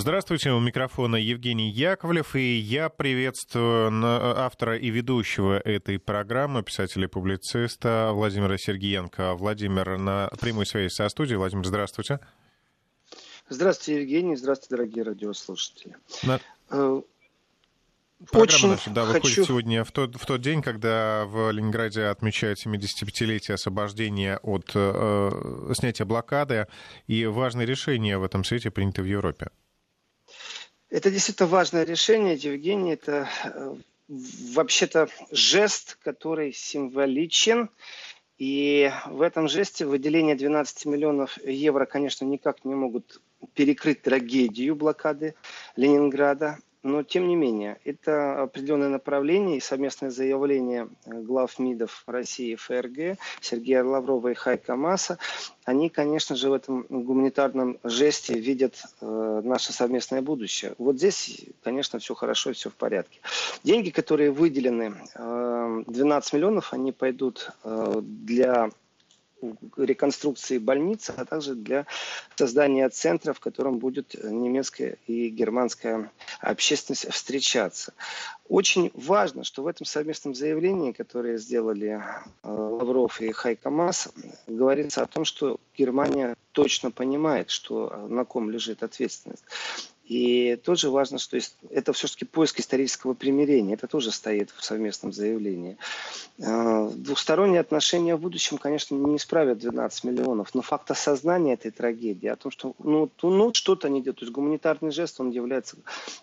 Здравствуйте, у микрофона Евгений Яковлев, и я приветствую автора и ведущего этой программы, писателя и публициста Владимира Сергеенко. Владимир на прямой связи со студией. Владимир, здравствуйте. Здравствуйте, Евгений. Здравствуйте, дорогие радиослушатели. На... Э, Программа Очень наша, да, выходит хочу... сегодня в тот, в тот день, когда в Ленинграде отмечают 75-летие освобождения от э, снятия блокады, и важные решения в этом свете приняты в Европе. Это действительно важное решение, Евгений. Это э, вообще-то жест, который символичен. И в этом жесте выделение 12 миллионов евро, конечно, никак не могут перекрыть трагедию блокады Ленинграда. Но, тем не менее, это определенное направление и совместное заявление э, глав МИДов России и ФРГ Сергея Лаврова и Хайка Маса. Они, конечно же, в этом гуманитарном жесте видят э, наше совместное будущее. Вот здесь, конечно, все хорошо все в порядке. Деньги, которые выделены, э, 12 миллионов, они пойдут э, для реконструкции больницы, а также для создания центра, в котором будет немецкая и германская общественность встречаться. Очень важно, что в этом совместном заявлении, которое сделали э, Лавров и Хайка Мас, говорится о том, что Германия точно понимает, что на ком лежит ответственность. И тоже важно, что это все-таки поиск исторического примирения. Это тоже стоит в совместном заявлении. А, двухсторонние отношения в будущем, конечно, не исправят 12 миллионов, но факт осознания этой трагедии, о том, что ну, ну, что-то не делают, то есть гуманитарный жест, он является,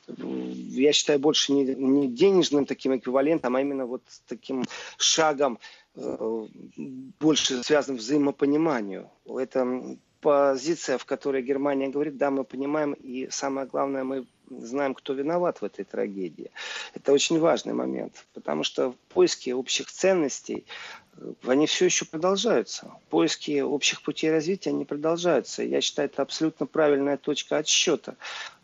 я считаю, больше не, не денежным таким эквивалентом, а именно вот таким шагом э, больше связанным взаимопониманию. Это позиция, в которой Германия говорит, да, мы понимаем, и самое главное, мы знаем, кто виноват в этой трагедии. Это очень важный момент, потому что поиски общих ценностей, они все еще продолжаются. Поиски общих путей развития, они продолжаются. Я считаю, это абсолютно правильная точка отсчета.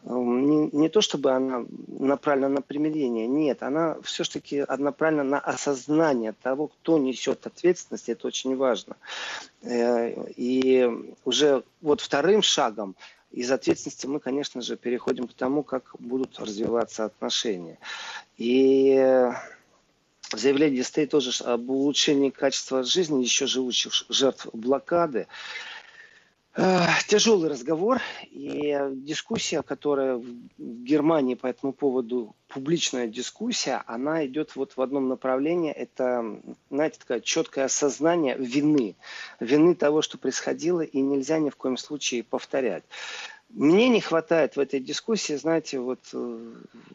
Эм, не, не то, чтобы она направлена на примирение, нет, она все-таки направлена на осознание того, кто несет ответственность, это очень важно. Э, и уже вот вторым шагом из ответственности мы, конечно же, переходим к тому, как будут развиваться отношения. И в заявлении стоит тоже об улучшении качества жизни еще живущих жертв блокады. Тяжелый разговор и дискуссия, которая в Германии по этому поводу, публичная дискуссия, она идет вот в одном направлении. Это, знаете, такое четкое осознание вины. Вины того, что происходило, и нельзя ни в коем случае повторять. Мне не хватает в этой дискуссии, знаете, вот э,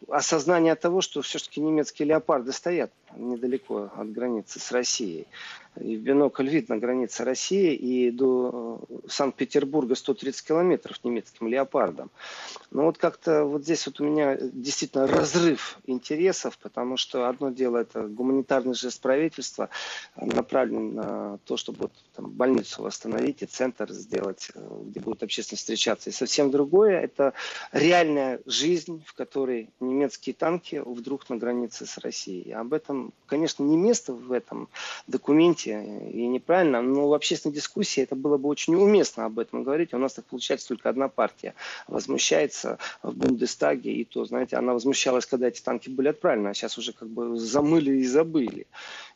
осознания того, что все-таки немецкие леопарды стоят недалеко от границы с Россией. И в бинокль видно граница России и до э, Санкт-Петербурга 130 километров немецким леопардом. Но вот как-то вот здесь вот у меня действительно разрыв интересов, потому что одно дело это гуманитарный жест правительства, направлен на то, чтобы вот, там, больницу восстановить и центр сделать, э, где будет общественность встречаться. И совсем другое это реальная жизнь, в которой немецкие танки вдруг на границе с Россией. Об этом, конечно, не место в этом документе глупости и неправильно, но в общественной дискуссии это было бы очень уместно об этом говорить. У нас так получается только одна партия возмущается в Бундестаге, и то, знаете, она возмущалась, когда эти танки были отправлены, а сейчас уже как бы замыли и забыли.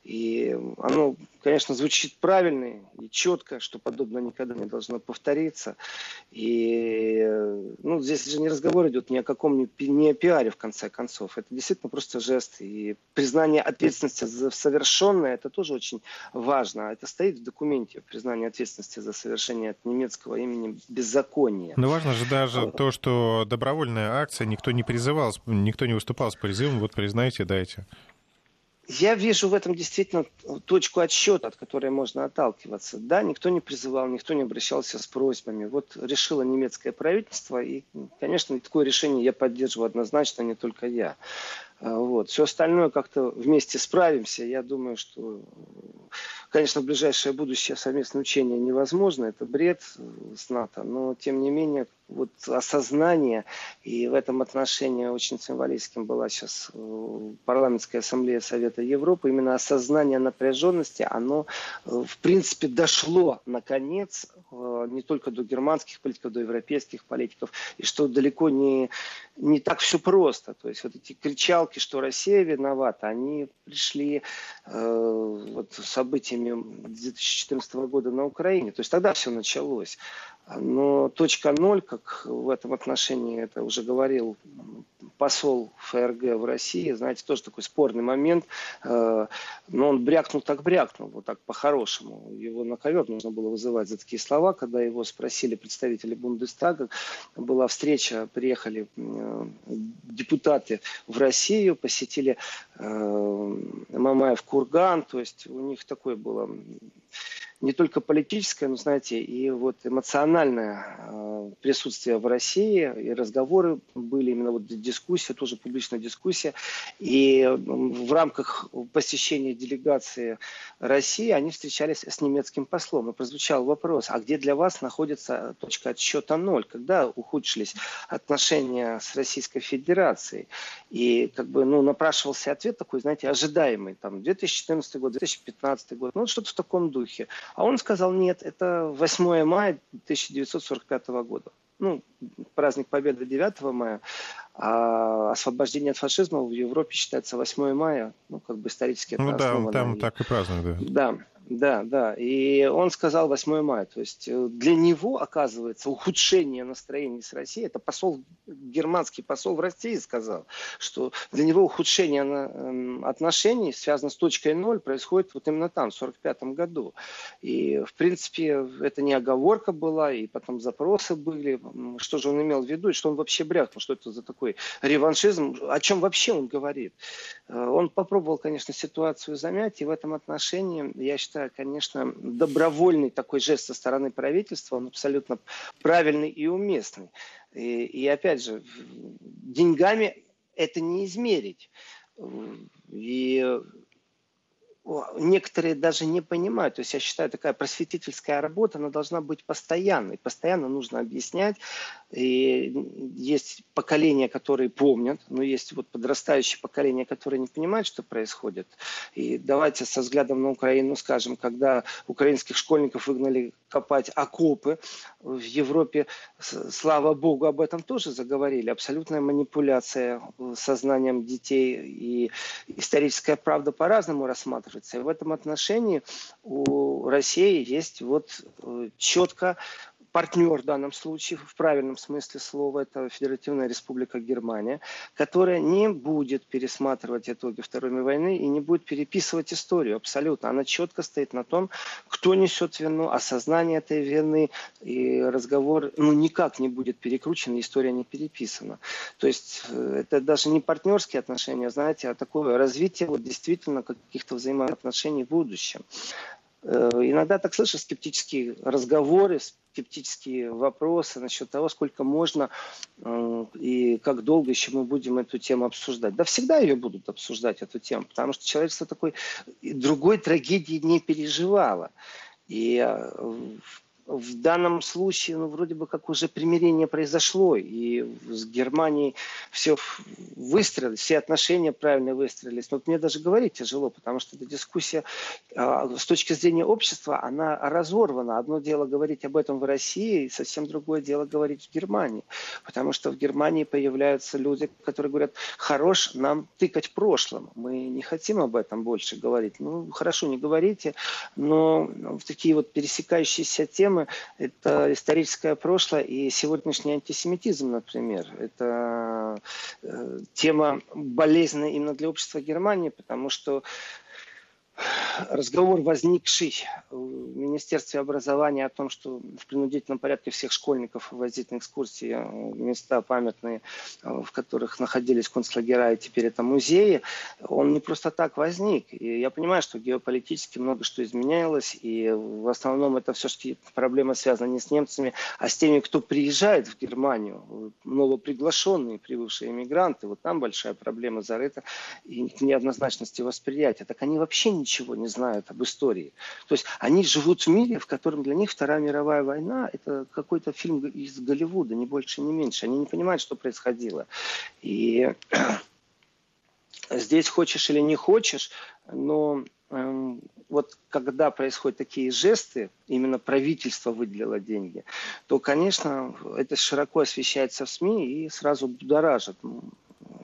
И оно, конечно, звучит правильно и четко, что подобное никогда не должно повториться. И ну, здесь же не разговор идет ни о каком, ни о пиаре, в конце концов. Это действительно просто жест. И признание ответственности за совершенное, это тоже очень важно. Это стоит в документе, признание ответственности за совершение от немецкого имени беззакония. Но важно же даже то, что добровольная акция, никто не призывал, никто не выступал с призывом, вот признайте, дайте. Я вижу в этом действительно точку отсчета, от которой можно отталкиваться. Да, никто не призывал, никто не обращался с просьбами. Вот решило немецкое правительство, и, конечно, такое решение я поддерживаю однозначно, не только я. Вот. Все остальное как-то вместе справимся. Я думаю, что Конечно, ближайшее будущее совместное учение невозможно, это бред с НАТО, но тем не менее вот осознание, и в этом отношении очень символическим была сейчас э, парламентская ассамблея Совета Европы, именно осознание напряженности, оно э, в принципе дошло наконец э, не только до германских политиков, до европейских политиков, и что далеко не, не так все просто. То есть вот эти кричалки, что Россия виновата, они пришли э, вот событиями 2014 года на Украине. То есть тогда все началось. Но точка ноль, как в этом отношении это уже говорил посол ФРГ в России, знаете, тоже такой спорный момент. Э, но он брякнул так брякнул, вот так по-хорошему. Его на ковер нужно было вызывать за такие слова, когда его спросили представители Бундестага. Была встреча, приехали э, депутаты в Россию, посетили э, Мамаев Курган, то есть у них такое было не только политическое, но, знаете, и вот эмоциональное э, присутствие в России, и разговоры были, именно вот дискуссия, тоже публичная дискуссия. И в рамках посещения делегации России они встречались с немецким послом. И прозвучал вопрос, а где для вас находится точка отсчета ноль? Когда ухудшились отношения с Российской Федерацией? И как бы, ну, напрашивался ответ такой, знаете, ожидаемый, там, 2014 год, 2015 год, ну, что-то в таком духе. А он сказал, нет, это 8 мая 1945 года. Ну, праздник Победы 9 мая, а освобождение от фашизма в Европе считается 8 мая, ну, как бы исторически это Ну да, там так и празднуют, да. Да, да, да. И он сказал 8 мая. То есть э, для него, оказывается, ухудшение настроения с Россией, это посол, германский посол в России сказал, что для него ухудшение эм, отношений связано с точкой ноль происходит вот именно там, в 45 году. И, в принципе, это не оговорка была, и потом запросы были, что же он имел в виду, и что он вообще брякнул, что это за такой реваншизм, о чем вообще он говорит. Э, он попробовал, конечно, ситуацию замять, и в этом отношении, я считаю, конечно, добровольный такой жест со стороны правительства, он абсолютно правильный и уместный. И, и опять же, деньгами это не измерить. И некоторые даже не понимают. То есть я считаю, такая просветительская работа, она должна быть постоянной. Постоянно нужно объяснять. И есть поколения, которые помнят, но есть вот подрастающее поколение, которое не понимает, что происходит. И давайте со взглядом на Украину скажем, когда украинских школьников выгнали копать окопы в Европе, слава богу, об этом тоже заговорили. Абсолютная манипуляция сознанием детей и историческая правда по-разному рассматривается. И в этом отношении у России есть вот э, четко партнер в данном случае, в правильном смысле слова, это Федеративная Республика Германия, которая не будет пересматривать итоги Второй мировой войны и не будет переписывать историю абсолютно. Она четко стоит на том, кто несет вину, осознание этой вины, и разговор ну, никак не будет перекручен, история не переписана. То есть э, это даже не партнерские отношения, знаете, а такое развитие вот, действительно каких-то взаимоотношений в будущем. Э, иногда так слышу скептические разговоры, скептические вопросы насчет того, сколько можно и как долго еще мы будем эту тему обсуждать. Да всегда ее будут обсуждать, эту тему, потому что человечество такой другой трагедии не переживало. И э, в данном случае, ну, вроде бы как уже примирение произошло, и с Германией все выстроилось, все отношения правильно выстроились. Но вот мне даже говорить тяжело, потому что эта дискуссия а, с точки зрения общества, она разорвана. Одно дело говорить об этом в России, и совсем другое дело говорить в Германии. Потому что в Германии появляются люди, которые говорят, хорош нам тыкать прошлым. Мы не хотим об этом больше говорить. Ну, хорошо, не говорите, но такие вот пересекающиеся темы темы. Это историческое прошлое и сегодняшний антисемитизм, например. Это э, тема болезненная именно для общества Германии, потому что разговор, возникший в Министерстве образования о том, что в принудительном порядке всех школьников возить на экскурсии места памятные, в которых находились концлагеря, и теперь это музеи, он не просто так возник. И я понимаю, что геополитически много что изменялось, и в основном это все-таки проблема связана не с немцами, а с теми, кто приезжает в Германию, новоприглашенные, прибывшие иммигранты. Вот там большая проблема зарыта, и неоднозначности восприятия. Так они вообще ничего не знают об истории. То есть они живут в мире, в котором для них Вторая мировая война – это какой-то фильм из Голливуда, не больше, не меньше. Они не понимают, что происходило. И здесь хочешь или не хочешь, но э, вот когда происходят такие жесты, именно правительство выделило деньги, то, конечно, это широко освещается в СМИ и сразу будоражит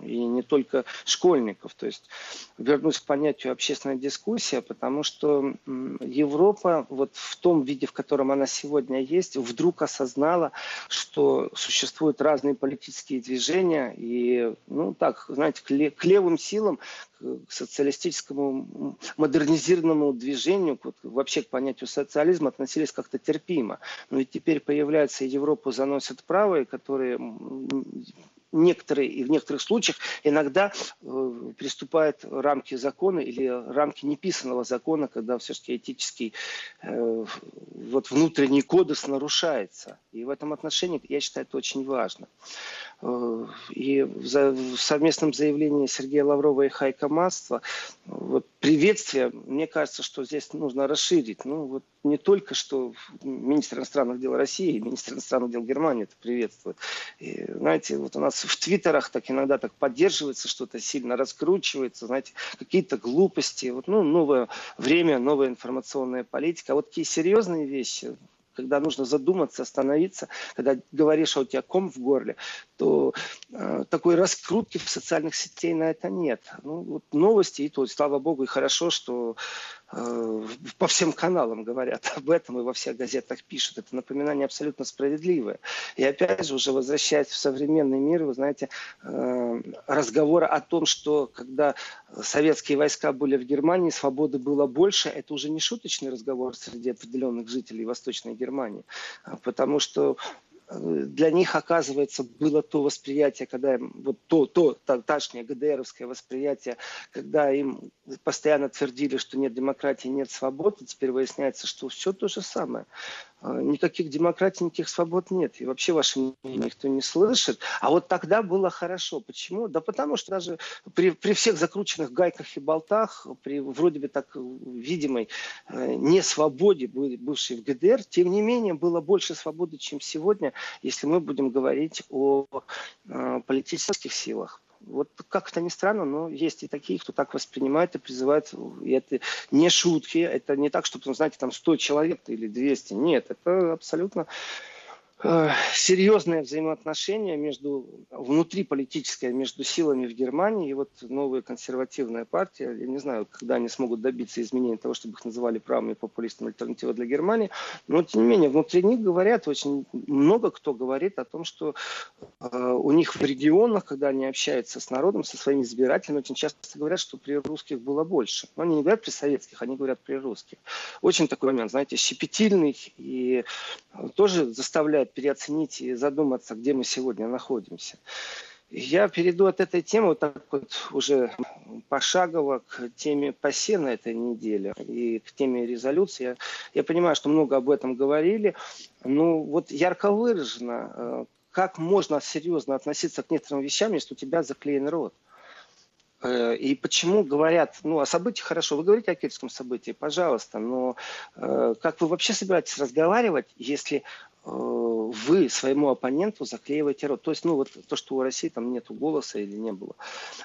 и не только школьников. То есть вернусь к понятию общественная дискуссия, потому что Европа вот в том виде, в котором она сегодня есть, вдруг осознала, что существуют разные политические движения, и, ну так, знаете, к левым силам, к социалистическому модернизированному движению, вот, вообще к понятию социализма относились как-то терпимо. Но ведь теперь появляется Европу заносят правые, которые некоторые и в некоторых случаях иногда э, приступают рамки закона или рамки неписанного закона, когда все-таки этический э, вот внутренний кодекс нарушается. И в этом отношении я считаю это очень важно. Э, и в совместном заявлении Сергея Лаврова и Хайка Маства вот, приветствие, мне кажется, что здесь нужно расширить. Ну, вот не только, что министр иностранных дел России и министр иностранных дел Германии это приветствует. И, знаете, вот у нас в твиттерах так иногда так поддерживается что-то, сильно раскручивается, знаете, какие-то глупости. Вот, ну, новое время, новая информационная политика. А вот такие серьезные вещи, когда нужно задуматься, остановиться, когда говоришь, а у тебя ком в горле, то э, такой раскрутки в социальных сетей на это нет. Ну, вот новости, и то, слава богу, и хорошо, что по всем каналам говорят об этом и во всех газетах пишут. Это напоминание абсолютно справедливое. И опять же, уже возвращаясь в современный мир, вы знаете, э, разговоры о том, что когда советские войска были в Германии, свободы было больше, это уже не шуточный разговор среди определенных жителей Восточной Германии. Потому что для них, оказывается, было то восприятие, когда им, вот то, то тогдашнее ГДРовское восприятие, когда им постоянно твердили, что нет демократии, нет свободы, теперь выясняется, что все то же самое. А, никаких демократий, никаких свобод нет. И вообще ваше мнение никто не слышит. А вот тогда было хорошо. Почему? Да потому что даже при, при всех закрученных гайках и болтах, при вроде бы так видимой э, несвободе, бывшей в ГДР, тем не менее было больше свободы, чем сегодня, если мы будем говорить о э, политических силах. Вот как это ни странно, но есть и такие, кто так воспринимает и призывает. И это не шутки, это не так, что, знаете, там 100 человек или 200. Нет, это абсолютно Э, серьезные взаимоотношения между, внутри политическое между силами в Германии и вот новая консервативная партия. Я не знаю, когда они смогут добиться изменения того, чтобы их называли правыми популистами альтернатива для Германии. Но, тем не менее, внутри них говорят, очень много кто говорит о том, что э, у них в регионах, когда они общаются с народом, со своими избирателями, очень часто говорят, что при русских было больше. Но они не говорят при советских, они говорят при русских. Очень такой момент, знаете, щепетильный и тоже заставляет переоценить и задуматься, где мы сегодня находимся. Я перейду от этой темы вот так вот уже пошагово к теме ПАСЕ на этой неделе и к теме резолюции. Я, я понимаю, что много об этом говорили. но вот ярко выражено, э, как можно серьезно относиться к некоторым вещам, если у тебя заклеен рот. Э, и почему говорят, ну, о событии хорошо, вы говорите о кельтском событии, пожалуйста, но э, как вы вообще собираетесь разговаривать, если вы своему оппоненту заклеиваете рот. То есть, ну вот то, что у России там нету голоса или не было.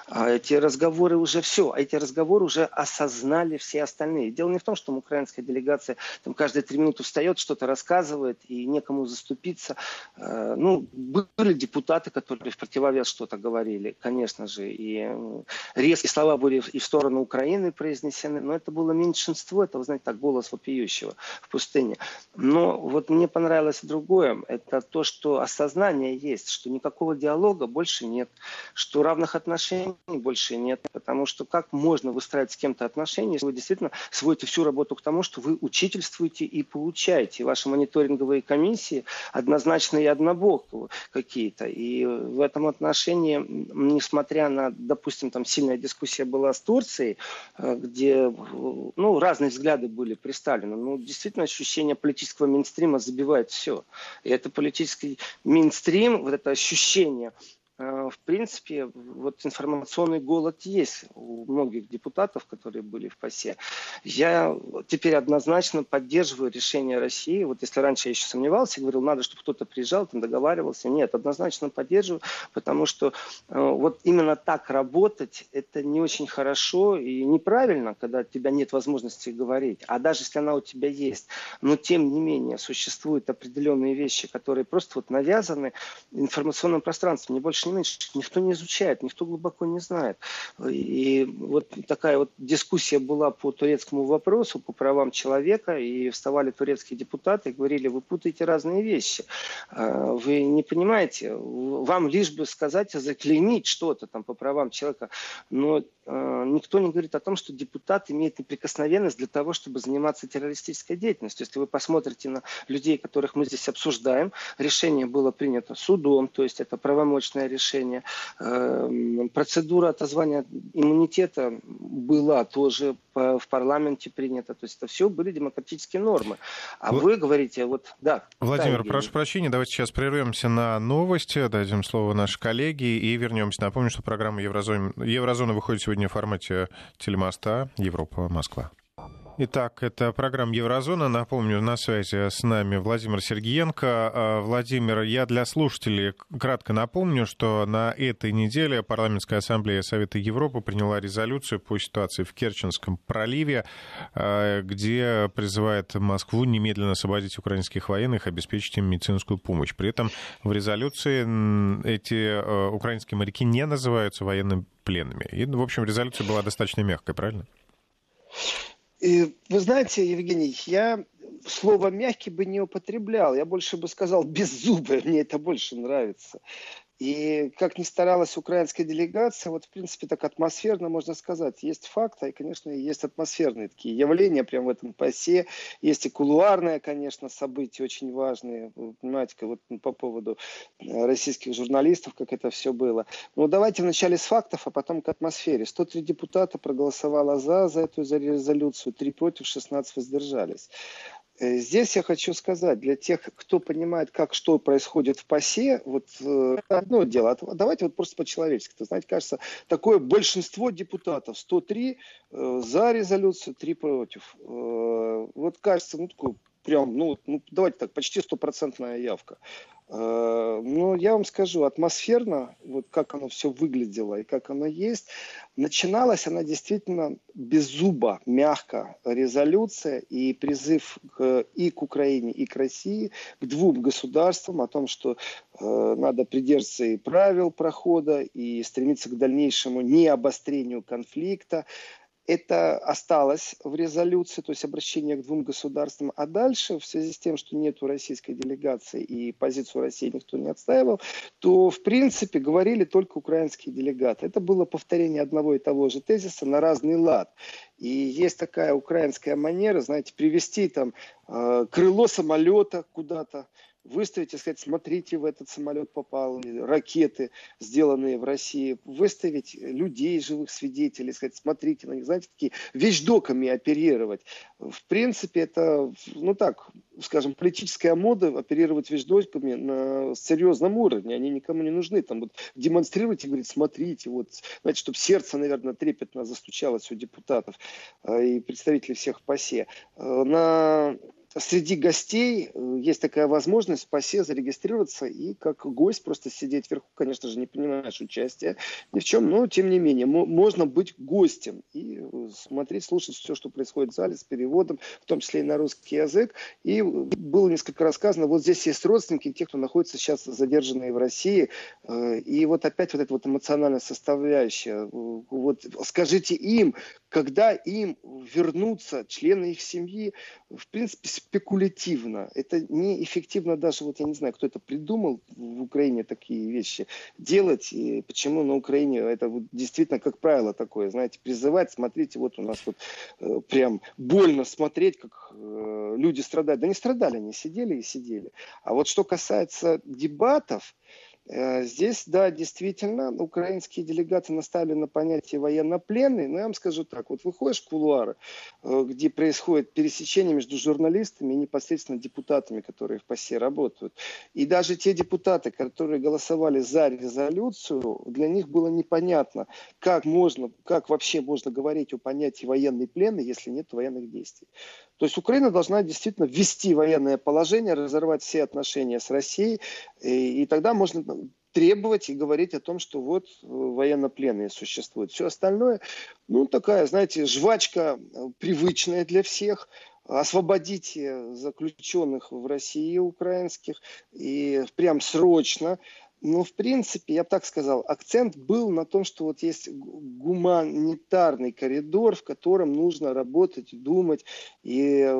А эти разговоры уже все, а эти разговоры уже осознали все остальные. Дело не в том, что украинская делегация там каждые три минуты встает, что-то рассказывает и некому заступиться. Э, ну, были депутаты, которые в противовес что-то говорили, конечно же, и резкие слова были и в сторону Украины произнесены, но это было меньшинство, это, вы знаете, так, голос вопиющего в пустыне. Но вот мне понравилось другое. это то, что осознание есть, что никакого диалога больше нет, что равных отношений больше нет. Потому что как можно выстраивать с кем-то отношения, если вы действительно сводите всю работу к тому, что вы учительствуете и получаете. Ваши мониторинговые комиссии однозначно и однобоко какие-то. И в этом отношении, несмотря на, допустим, там сильная дискуссия была с Турцией, э, где ну, разные взгляды были представлены, ну, действительно ощущение политического мейнстрима забивает все. И это политический мейнстрим, вот это ощущение в принципе, вот информационный голод есть у многих депутатов, которые были в ПАСЕ. Я теперь однозначно поддерживаю решение России. Вот если раньше я еще сомневался, говорил, надо, чтобы кто-то приезжал, там договаривался. Нет, однозначно поддерживаю, потому что э, вот именно так работать, это не очень хорошо и неправильно, когда у тебя нет возможности говорить. А даже если она у тебя есть, но тем не менее существуют определенные вещи, которые просто вот навязаны информационным пространством, не больше не меньше, никто не изучает, никто глубоко не знает. И вот такая вот дискуссия была по турецкому вопросу, по правам человека, и вставали турецкие депутаты и говорили, вы путаете разные вещи. А, вы не понимаете, вам лишь бы сказать, заклеймить что-то там по правам человека, но никто не говорит о том, что депутат имеет неприкосновенность для того, чтобы заниматься террористической деятельностью. Если вы посмотрите на людей, которых мы здесь обсуждаем, решение было принято судом, то есть это правомочное решение. Эм, процедура отозвания иммунитета была тоже в парламенте принята. То есть это все были демократические нормы. А вы, вы говорите, вот, да. Владимир, прошу прощения, давайте сейчас прервемся на новости, дадим слово нашей коллеге и вернемся. Напомню, что программа Еврозона, Еврозона выходит сегодня в формате телемоста Европа-Москва. Итак, это программа Еврозона. Напомню, на связи с нами Владимир Сергиенко. А, Владимир, я для слушателей кратко напомню, что на этой неделе Парламентская ассамблея Совета Европы приняла резолюцию по ситуации в Керченском проливе, а, где призывает Москву немедленно освободить украинских военных, обеспечить им медицинскую помощь. При этом в резолюции эти а, украинские моряки не называются военными пленными. И, в общем, резолюция была достаточно мягкой, правильно? Вы знаете, Евгений, я слово мягкий бы не употреблял. Я больше бы сказал беззубый. Мне это больше нравится. И как ни старалась украинская делегация, вот в принципе так атмосферно можно сказать. Есть факты, и, конечно, есть атмосферные такие явления прямо в этом посе. Есть и кулуарные, конечно, события очень важные. Вы понимаете, вот по поводу э, российских журналистов, как это все было. Но давайте вначале с фактов, а потом к атмосфере. 103 депутата проголосовало за, за эту резолюцию, 3 против, 16 воздержались. Э, здесь я хочу сказать, для тех, кто понимает, как что происходит в ПАСЕ, вот э, одно дело, давайте вот просто по-человечески. То, знаете, кажется, такое большинство депутатов, 103 э, за резолюцию, 3 против. Вот кажется, ну, такое прям, ну, ну давайте так, почти стопроцентная явка. Э, но я вам скажу, атмосферно, вот как оно все выглядело и как оно есть, начиналась она действительно без зуба, мягко, резолюция и призыв к, и к Украине, и к России, к двум государствам о том, что э, надо придерживаться и правил прохода, и стремиться к дальнейшему необострению конфликта, это осталось в резолюции, то есть обращение к двум государствам. А дальше, в связи с тем, что нет российской делегации и позицию России никто не отстаивал, то, в принципе, говорили только украинские делегаты. Это было повторение одного и того же тезиса на разный лад. И есть такая украинская манера, знаете, привести там э, крыло самолета куда-то, выставить и сказать, смотрите, в этот самолет попал, ракеты, сделанные в России, выставить людей, живых свидетелей, сказать, смотрите на них, знаете, такие вещдоками оперировать. В принципе, это, ну так, скажем, политическая мода оперировать вещдоками на серьезном уровне, они никому не нужны, там вот демонстрировать и говорить, смотрите, вот, знаете, чтобы сердце, наверное, трепетно застучалось у депутатов э, и представителей всех ПАСЕ. Э, на среди гостей э, есть такая возможность в ПАСЕ зарегистрироваться и как гость просто сидеть вверху, конечно же, не принимаешь участия ни в чем, но тем не менее можно быть гостем и смотреть, слушать все, что происходит в зале с переводом, в том числе и на русский язык. И было несколько рассказано, вот здесь есть родственники, те, кто находится сейчас задержанные в России. Э, и вот опять вот эта вот эмоциональная составляющая. Вот скажите им, когда им вернутся члены их семьи, в принципе, спекулятивно. Это неэффективно даже, вот я не знаю, кто это придумал в Украине такие вещи делать, и почему на Украине это вот действительно, как правило, такое, знаете, призывать, смотрите, вот у нас вот э, прям больно смотреть, как э, люди страдают. Да не страдали, они сидели и сидели. А вот что касается дебатов, Э, здесь, да, действительно, украинские делегаты наставили на понятие военнопленный. Но я вам скажу так, вот выходишь в кулуары, э, где происходит пересечение между журналистами и непосредственно депутатами, которые в ПАСЕ работают. И даже те депутаты, которые голосовали за резолюцию, для них было непонятно, как можно, как вообще можно говорить о понятии военный пленный, если нет военных действий. То есть Украина должна действительно ввести военное положение, разорвать все отношения с Россией, и, и тогда можно требовать и говорить о том, что вот э, военнопленные существуют. Все остальное, ну, такая, знаете, жвачка э, привычная для всех. Освободите заключенных в России украинских и прям срочно. Но, в принципе, я бы так сказал, акцент был на том, что вот есть гуманитарный коридор, в котором нужно работать, думать. И э,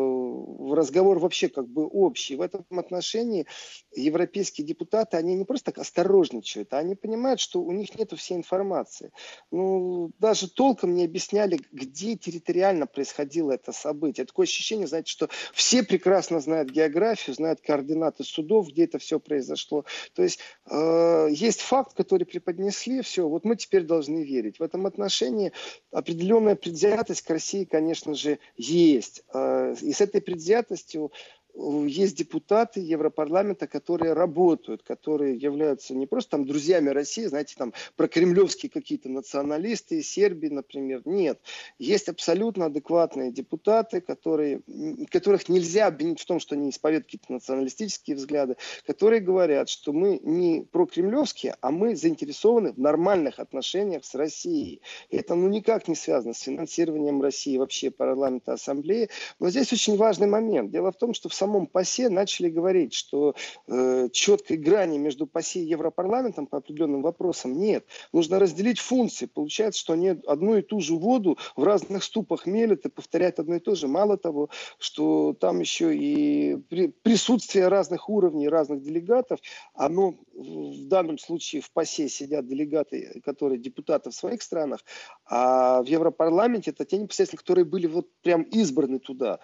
разговор вообще как бы общий. В этом отношении европейские депутаты, они не просто так осторожничают, а они понимают, что у них нет всей информации. Ну, даже толком не объясняли, где территориально происходило это событие. Такое ощущение, знаете, что все прекрасно знают географию, знают координаты судов, где это все произошло. То есть э, Э, есть факт, который преподнесли, все, вот мы теперь должны верить. В этом отношении определенная предвзятость к России, конечно же, есть. Э, и с этой предвзятостью есть депутаты Европарламента, которые работают, которые являются не просто там друзьями России, знаете, там про кремлевские какие-то националисты, Сербии, например. Нет. Есть абсолютно адекватные депутаты, которые, которых нельзя обвинить в том, что они исповедуют какие-то националистические взгляды, которые говорят, что мы не про кремлевские, а мы заинтересованы в нормальных отношениях с Россией. И это ну никак не связано с финансированием России, вообще парламента, ассамблеи. Но здесь очень важный момент. Дело в том, что в самом ПАСЕ начали говорить, что э, четкой грани между ПАСЕ и Европарламентом по определенным вопросам нет. Нужно разделить функции. Получается, что они одну и ту же воду в разных ступах мелят и повторяют одно и то же. Мало того, что там еще и присутствие разных уровней, разных делегатов, оно в данном случае в ПАСЕ сидят делегаты, которые депутаты в своих странах, а в Европарламенте это те непосредственно, которые были вот прям избраны туда.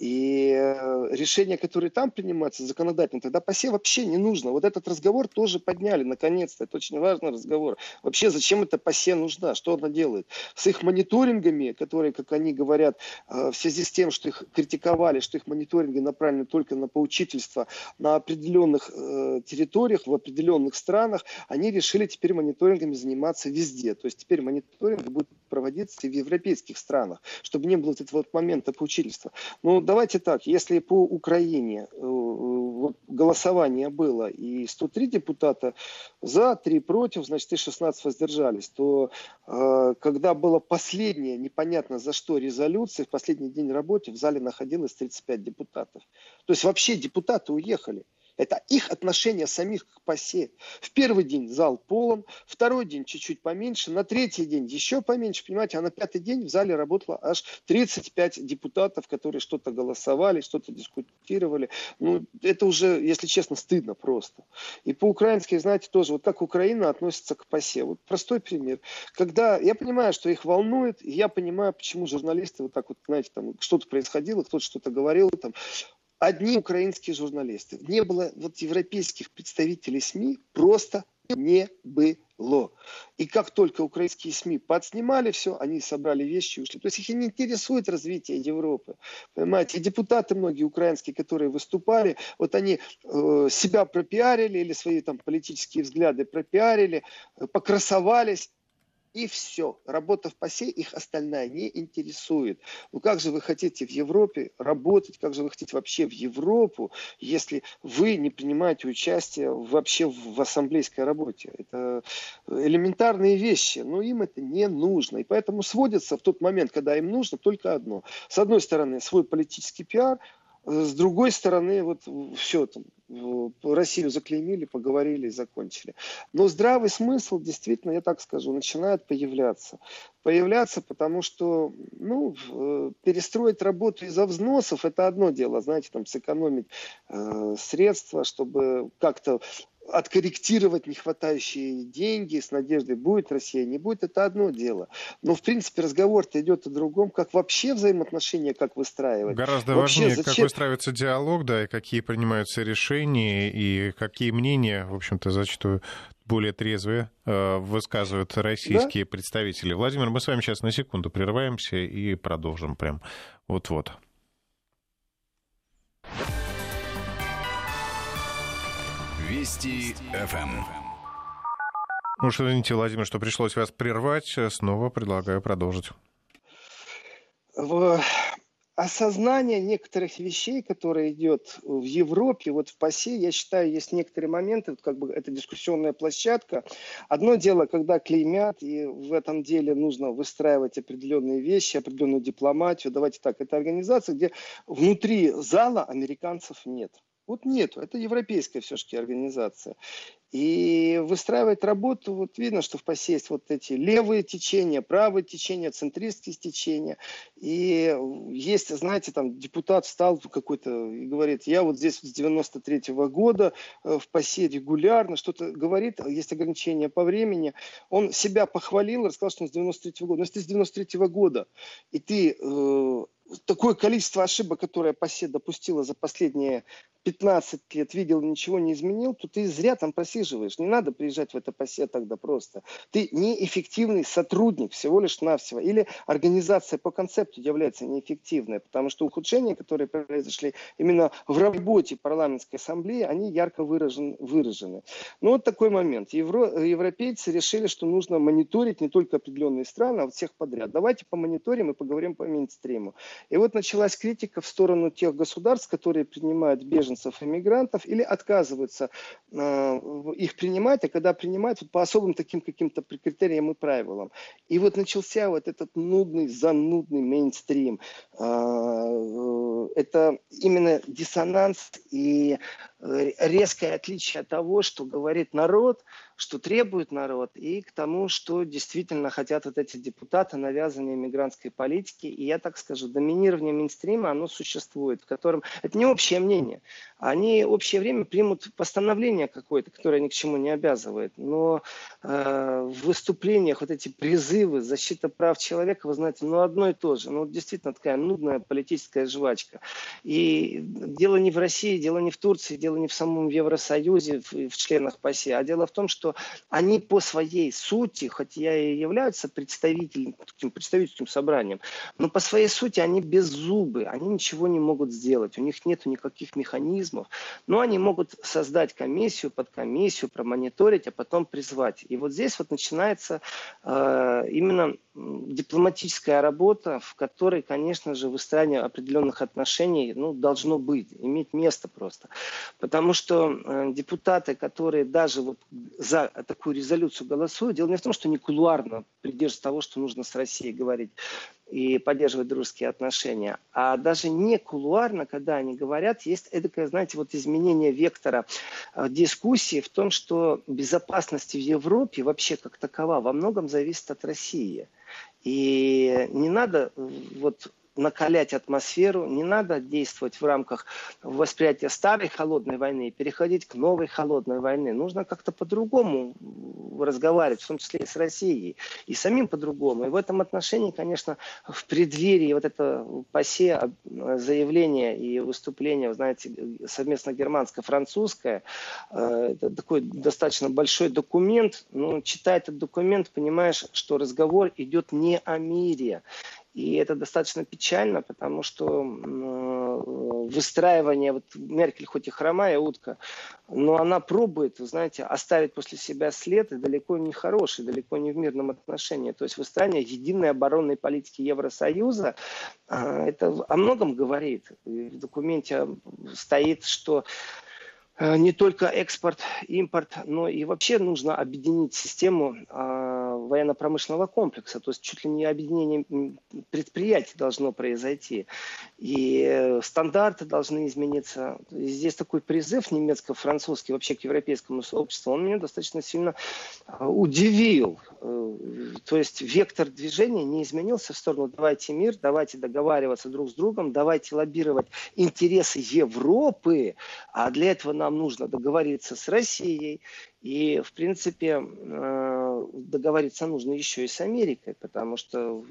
И э, решения, которые там принимаются законодательно, тогда ПАСЕ вообще не нужно. Вот этот разговор тоже подняли, наконец-то. Это очень важный разговор. Вообще, зачем эта ПАСЕ нужна? Что она делает? С их мониторингами, которые, как они говорят, э, в связи с тем, что их критиковали, что их мониторинги направлены только на поучительство на определенных э, территориях, в определенных странах, они решили теперь мониторингами заниматься везде. То есть теперь мониторинг будет проводиться и в европейских странах, чтобы не было вот этого вот момента поучительства. Но давайте так, если по Украине э, вот, голосование было и 103 депутата за, 3 против, значит и 16 воздержались, то э, когда было последнее, непонятно за что, резолюция, в последний день работы в зале находилось 35 депутатов. То есть вообще депутаты уехали. Это их отношение самих к ПАСЕ. В первый день зал полон, второй день чуть-чуть поменьше, на третий день еще поменьше, понимаете, а на пятый день в зале работало аж 35 депутатов, которые что-то голосовали, что-то дискутировали. Ну, это уже, если честно, стыдно просто. И по-украински, знаете, тоже, вот как Украина относится к ПАСЕ. Вот простой пример. Когда, я понимаю, что их волнует, я понимаю, почему журналисты вот так вот, знаете, там что-то происходило, кто-то что-то говорил, там, одни украинские журналисты. Не было вот европейских представителей СМИ просто не было. И как только украинские СМИ подснимали все, они собрали вещи и ушли. То есть их не интересует развитие Европы. Понимаете, и депутаты многие украинские, которые выступали, вот они э, себя пропиарили или свои там политические взгляды пропиарили, э, покрасовались, и все. Работа в ПАСЕ их остальная не интересует. Ну как же вы хотите в Европе работать, как же вы хотите вообще в Европу, если вы не принимаете участие вообще в ассамблейской работе? Это элементарные вещи, но им это не нужно. И поэтому сводится в тот момент, когда им нужно, только одно. С одной стороны, свой политический пиар, с другой стороны, вот все, там, Россию заклеймили, поговорили и закончили. Но здравый смысл, действительно, я так скажу, начинает появляться. Появляться, потому что ну, перестроить работу из-за взносов – это одно дело, знаете, там сэкономить э, средства, чтобы как-то откорректировать нехватающие деньги с надеждой, будет Россия, не будет, это одно дело. Но, в принципе, разговор-то идет о другом, как вообще взаимоотношения, как выстраивать. Гораздо вообще, важнее, зачем... как выстраивается диалог, да, и какие принимаются решения, и какие мнения, в общем-то, зачастую более трезвые э, высказывают российские да? представители. Владимир, мы с вами сейчас на секунду прерываемся и продолжим прям вот-вот. Вести ФМ. Ну что, извините, Владимир, что пришлось вас прервать. Снова предлагаю продолжить. В осознание некоторых вещей, которые идет в Европе, вот в ПАСЕ, я считаю, есть некоторые моменты, вот как бы это дискуссионная площадка. Одно дело, когда клеймят, и в этом деле нужно выстраивать определенные вещи, определенную дипломатию. Давайте так, это организация, где внутри зала американцев нет. Вот нету. Это европейская все-таки организация. И выстраивать работу, вот видно, что в ПАСЕ есть вот эти левые течения, правые течения, центристские течения. И есть, знаете, там депутат встал какой-то и говорит, я вот здесь с 93 -го года э, в ПАСЕ регулярно, что-то говорит, есть ограничения по времени. Он себя похвалил, рассказал, что он с 93 -го года. Но если ты с 93 -го года, и ты э, такое количество ошибок, которое ПАСЕ допустила за последние 15 лет видел, ничего не изменил, то ты зря там просиживаешь. Не надо приезжать в это ПАСЕ тогда просто. Ты неэффективный сотрудник всего лишь навсего. Или организация по концепту является неэффективной, потому что ухудшения, которые произошли именно в работе парламентской ассамблеи, они ярко выражены. выражены. Ну вот такой момент. Евро, европейцы решили, что нужно мониторить не только определенные страны, а всех подряд. Давайте помониторим и поговорим по мейнстриму. И вот началась критика в сторону тех государств, которые принимают беженцев и мигрантов или отказываются э, их принимать, а когда принимают вот по особым таким каким-то критериям и правилам. И вот начался вот этот нудный, занудный мейнстрим. Э, э, это именно диссонанс и резкое отличие от того, что говорит народ, что требует народ, и к тому, что действительно хотят вот эти депутаты навязывания мигрантской политики. И я так скажу, доминирование мейнстрима, оно существует, в котором... Это не общее мнение. Они общее время примут постановление какое-то, которое ни к чему не обязывает. Но э, в выступлениях вот эти призывы, защита прав человека, вы знаете, ну одно и то же. Ну действительно такая нудная политическая жвачка. И дело не в России, дело не в Турции, дело не в самом Евросоюзе, в, в членах ПАСЕ, а дело в том, что они по своей сути, хотя и являются представителем, представительским собранием, но по своей сути они без зубы, они ничего не могут сделать, у них нет никаких механизмов, но они могут создать комиссию, под комиссию, промониторить, а потом призвать. И вот здесь вот начинается э, именно дипломатическая работа, в которой, конечно же, выстраивание определенных отношений ну, должно быть, иметь место просто. Потому что э, депутаты, которые даже вот за такую резолюцию голосуют, дело не в том, что они кулуарно придерживаются того, что нужно с Россией говорить и поддерживать дружеские отношения, а даже не кулуарно, когда они говорят, есть это, знаете, вот изменение вектора э, дискуссии в том, что безопасность в Европе вообще как такова во многом зависит от России. И не надо э, вот накалять атмосферу, не надо действовать в рамках восприятия старой холодной войны и переходить к новой холодной войне. Нужно как-то по-другому разговаривать, в том числе и с Россией, и самим по-другому. И в этом отношении, конечно, в преддверии вот это ПАСЕ заявление и выступление, вы знаете, совместно германско-французское, э, это такой достаточно большой документ, но читая этот документ, понимаешь, что разговор идет не о мире, и это достаточно печально, потому что выстраивания, вот Меркель хоть и хромая утка, но она пробует, знаете, оставить после себя след и далеко не хороший, далеко не в мирном отношении. То есть выстраивание единой оборонной политики Евросоюза, а, это о многом говорит. В документе стоит, что Э, не только экспорт, импорт, но и вообще нужно объединить систему а, военно-промышленного комплекса. То есть чуть ли не объединение предприятий должно произойти. И стандарты должны измениться. Здесь такой призыв немецко-французский вообще к европейскому сообществу, он меня достаточно сильно а, удивил. Э, то есть вектор движения не изменился в сторону давайте мир, давайте договариваться друг с другом, давайте лоббировать интересы Европы, а для этого нам нужно договориться с Россией. И, в принципе, э, договориться нужно еще и с Америкой, потому что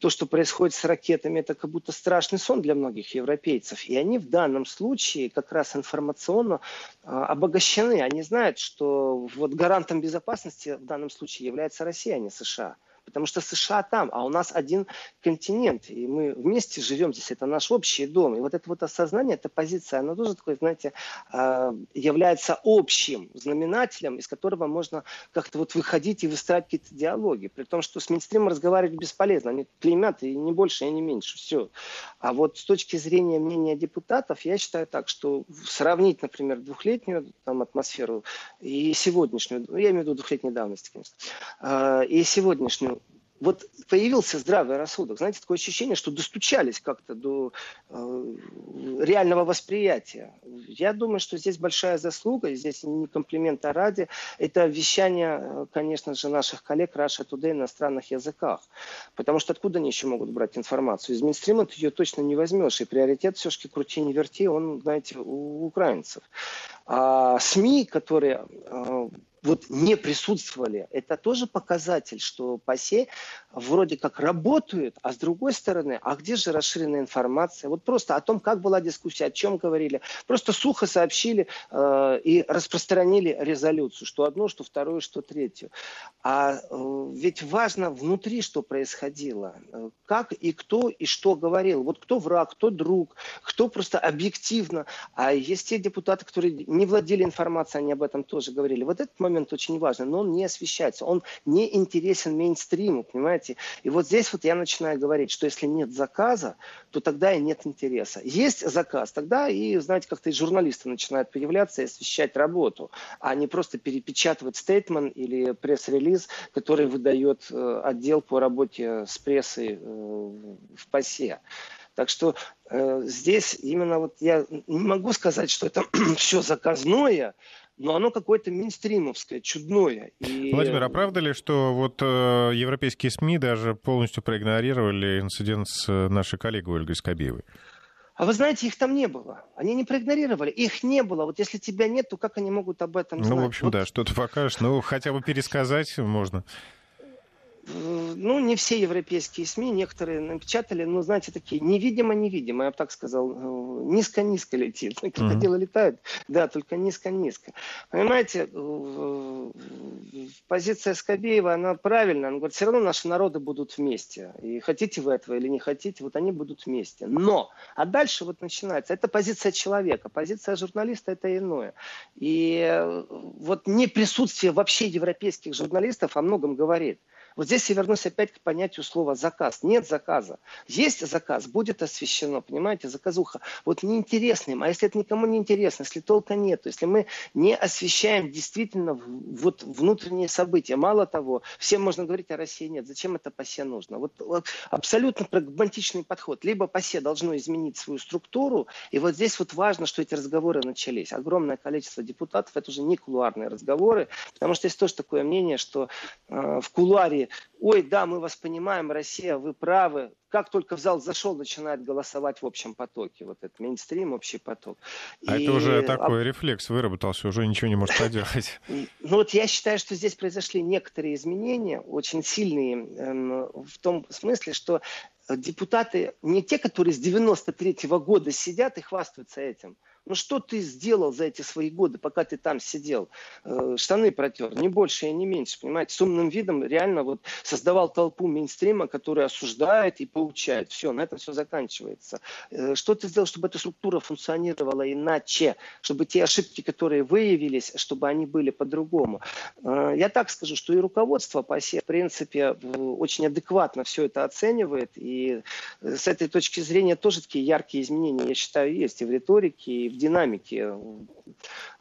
то, что происходит с ракетами, это как будто страшный сон для многих европейцев. И они в данном случае как раз информационно а, обогащены. Они знают, что вот гарантом безопасности в данном случае является Россия, а не США потому что США там, а у нас один континент, и мы вместе живем здесь, это наш общий дом. И вот это вот осознание, эта позиция, она тоже такой, знаете, а, является общим знаменателем, из которого можно как-то вот выходить и выстраивать какие-то диалоги. При том, что с мейнстримом разговаривать бесполезно, они клеймят и не больше, и не меньше, все. А вот с точки зрения мнения депутатов, я считаю так, что сравнить, например, двухлетнюю там, атмосферу и сегодняшнюю, ну, я имею в виду двухлетней давности, конечно, а, и сегодняшнюю, вот появился здравый рассудок. Знаете, такое ощущение, что достучались как-то до э, реального восприятия. Я думаю, что здесь большая заслуга, здесь не комплимент, а ради. Это вещание, э, конечно же, наших коллег Russia Today на иностранных языках. Потому что откуда они еще могут брать информацию? Из мейнстрима ты ее точно не возьмешь. И приоритет все-таки крути не верти, он, знаете, у украинцев. А СМИ, которые э, вот не присутствовали, это тоже показатель, что ПАСЕ вроде как работают, а с другой стороны, а где же расширенная информация? Вот просто о том, как была дискуссия, о чем говорили. Просто сухо сообщили э, и распространили резолюцию, что одно, что второе, что третье. А э, ведь важно внутри, что происходило. Как и кто и что говорил. Вот кто враг, кто друг, кто просто объективно. А есть те депутаты, которые не владели информацией, они об этом тоже говорили. Вот этот момент очень важный, но он не освещается, он не интересен мейнстриму, понимаете? И вот здесь вот я начинаю говорить, что если нет заказа, то тогда и нет интереса. Есть заказ, тогда и, знаете, как-то и журналисты начинают появляться и освещать работу, а не просто перепечатывать стейтмент или пресс-релиз, который выдает э, отдел по работе с прессой э, в ПАСЕ. Так что э, здесь именно вот я не могу сказать, что это все заказное, но оно какое-то мейнстримовское, чудное. И... Владимир, а правда ли, что вот э, европейские СМИ даже полностью проигнорировали инцидент с э, нашей коллегой Ольгой Скобеевой? А вы знаете, их там не было. Они не проигнорировали. Их не было. Вот если тебя нет, то как они могут об этом знать? Ну, в общем, вот... да, что-то покажешь. Ну, хотя бы пересказать можно ну, не все европейские СМИ, некоторые напечатали, ну, знаете, такие невидимо-невидимо, я бы так сказал, э, низко-низко летит. Крокодилы mm-hmm. летают, да, только низко-низко. Понимаете, позиция Скобеева, она правильная, она говорит, все равно наши народы будут вместе, и хотите вы этого или не хотите, вот они будут вместе. Но, а дальше вот начинается, это позиция человека, позиция журналиста это иное. И э, вот не присутствие вообще европейских журналистов о многом говорит. Вот здесь я вернусь опять к понятию слова заказ. Нет заказа. Есть заказ, будет освещено, понимаете, заказуха. Вот неинтересным, а если это никому не интересно, если толка нет, если мы не освещаем действительно вот внутренние события, мало того, всем можно говорить, о России нет, зачем это ПАСЕ нужно? Вот, вот абсолютно прагматичный подход. Либо ПАСЕ должно изменить свою структуру, и вот здесь вот важно, что эти разговоры начались. Огромное количество депутатов, это уже не кулуарные разговоры, потому что есть тоже такое мнение, что э, в кулуаре ой, да, мы вас понимаем, Россия, вы правы. Как только в зал зашел, начинает голосовать в общем потоке. Вот этот мейнстрим, общий поток. А и... это уже такой а... рефлекс выработался, уже ничего не может поделать. Ну вот я считаю, что здесь произошли некоторые изменения, очень сильные, эм, в том смысле, что депутаты не те, которые с 93 -го года сидят и хвастаются этим. Ну что ты сделал за эти свои годы, пока ты там сидел? Э, штаны протер, не больше и не меньше, понимаете? С умным видом реально вот создавал толпу мейнстрима, которая осуждает и поучает. Все, на этом все заканчивается. Э, что ты сделал, чтобы эта структура функционировала иначе? Чтобы те ошибки, которые выявились, чтобы они были по-другому. Э, я так скажу, что и руководство по оси, в принципе, очень адекватно все это оценивает. И с этой точки зрения тоже такие яркие изменения, я считаю, есть и в риторике, и в динамике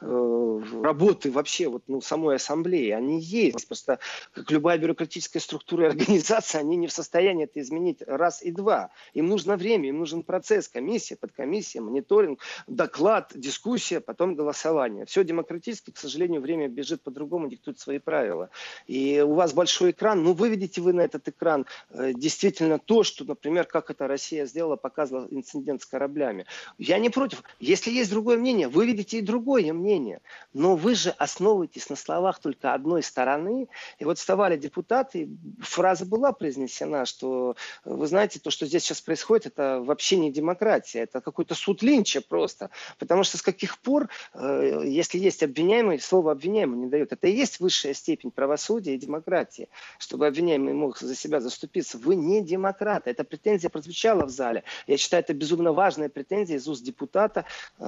э, работы вообще вот, ну, самой ассамблеи. Они есть. Просто, как любая бюрократическая структура и организация, они не в состоянии это изменить раз и два. Им нужно время, им нужен процесс, комиссия, подкомиссия, мониторинг, доклад, дискуссия, потом голосование. Все демократически, к сожалению, время бежит по-другому, диктует свои правила. И у вас большой экран, ну, выведите вы на этот экран э, действительно то, что, например, как это Россия сделала, показывала инцидент с кораблями. Я не против. Если есть другое мнение, вы видите и другое мнение. Но вы же основываетесь на словах только одной стороны. И вот вставали депутаты, фраза была произнесена, что, вы знаете, то, что здесь сейчас происходит, это вообще не демократия, это какой-то суд Линча просто. Потому что с каких пор, э, если есть обвиняемый, слово обвиняемый не дает. Это и есть высшая степень правосудия и демократии, чтобы обвиняемый мог за себя заступиться. Вы не демократ. Эта претензия прозвучала в зале. Я считаю, это безумно важная претензия из уст депутата, Э,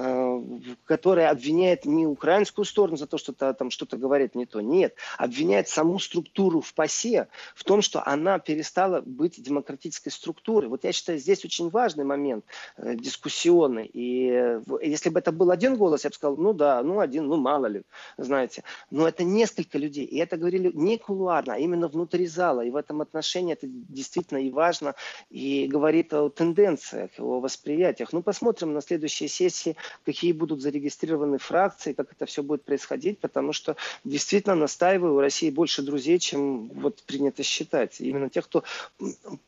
которая обвиняет не украинскую сторону за то, что там что-то говорит не то. Нет, обвиняет саму структуру в ПАСЕ в том, что она перестала быть демократической структурой. Вот я считаю, здесь очень важный момент э, дискуссионный. И э, если бы это был один голос, я бы сказал, ну да, ну один, ну мало ли, знаете. Но это несколько людей. И это говорили не кулуарно, а именно внутри зала. И в этом отношении это действительно и важно, и говорит о тенденциях, о восприятиях. Ну, посмотрим на следующей сессии, какие будут зарегистрированы фракции, как это все будет происходить, потому что действительно настаиваю, у России больше друзей, чем вот принято считать. Именно тех, кто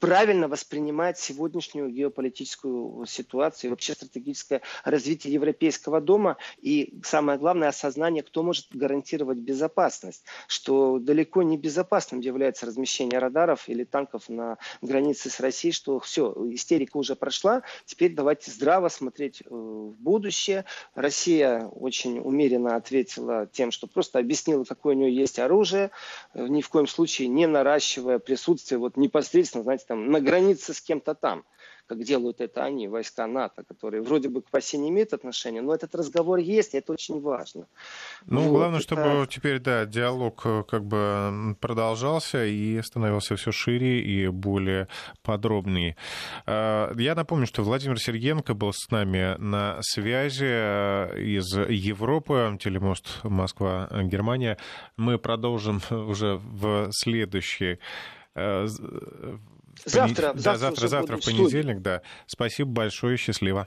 правильно воспринимает сегодняшнюю геополитическую ситуацию, вообще стратегическое развитие Европейского дома и самое главное осознание, кто может гарантировать безопасность, что далеко не безопасным является размещение радаров или танков на границе с Россией, что все, истерика уже прошла, теперь давайте здраво смотреть э, в будущее. Россия очень умеренно ответила тем, что просто объяснила, какое у нее есть оружие, ни в коем случае не наращивая присутствие вот непосредственно, знаете, там на границе с кем-то там как делают это они, войска НАТО, которые вроде бы к России не имеют отношения, но этот разговор есть, и это очень важно. Ну, вот, главное, это... чтобы теперь, да, диалог э, как бы продолжался и становился все шире и более подробнее. Э, я напомню, что Владимир Сергенко был с нами на связи э, из Европы, телемост Москва-Германия. Мы продолжим уже в следующей Завтра, да, завтра, завтра в понедельник, да. Спасибо большое, счастливо.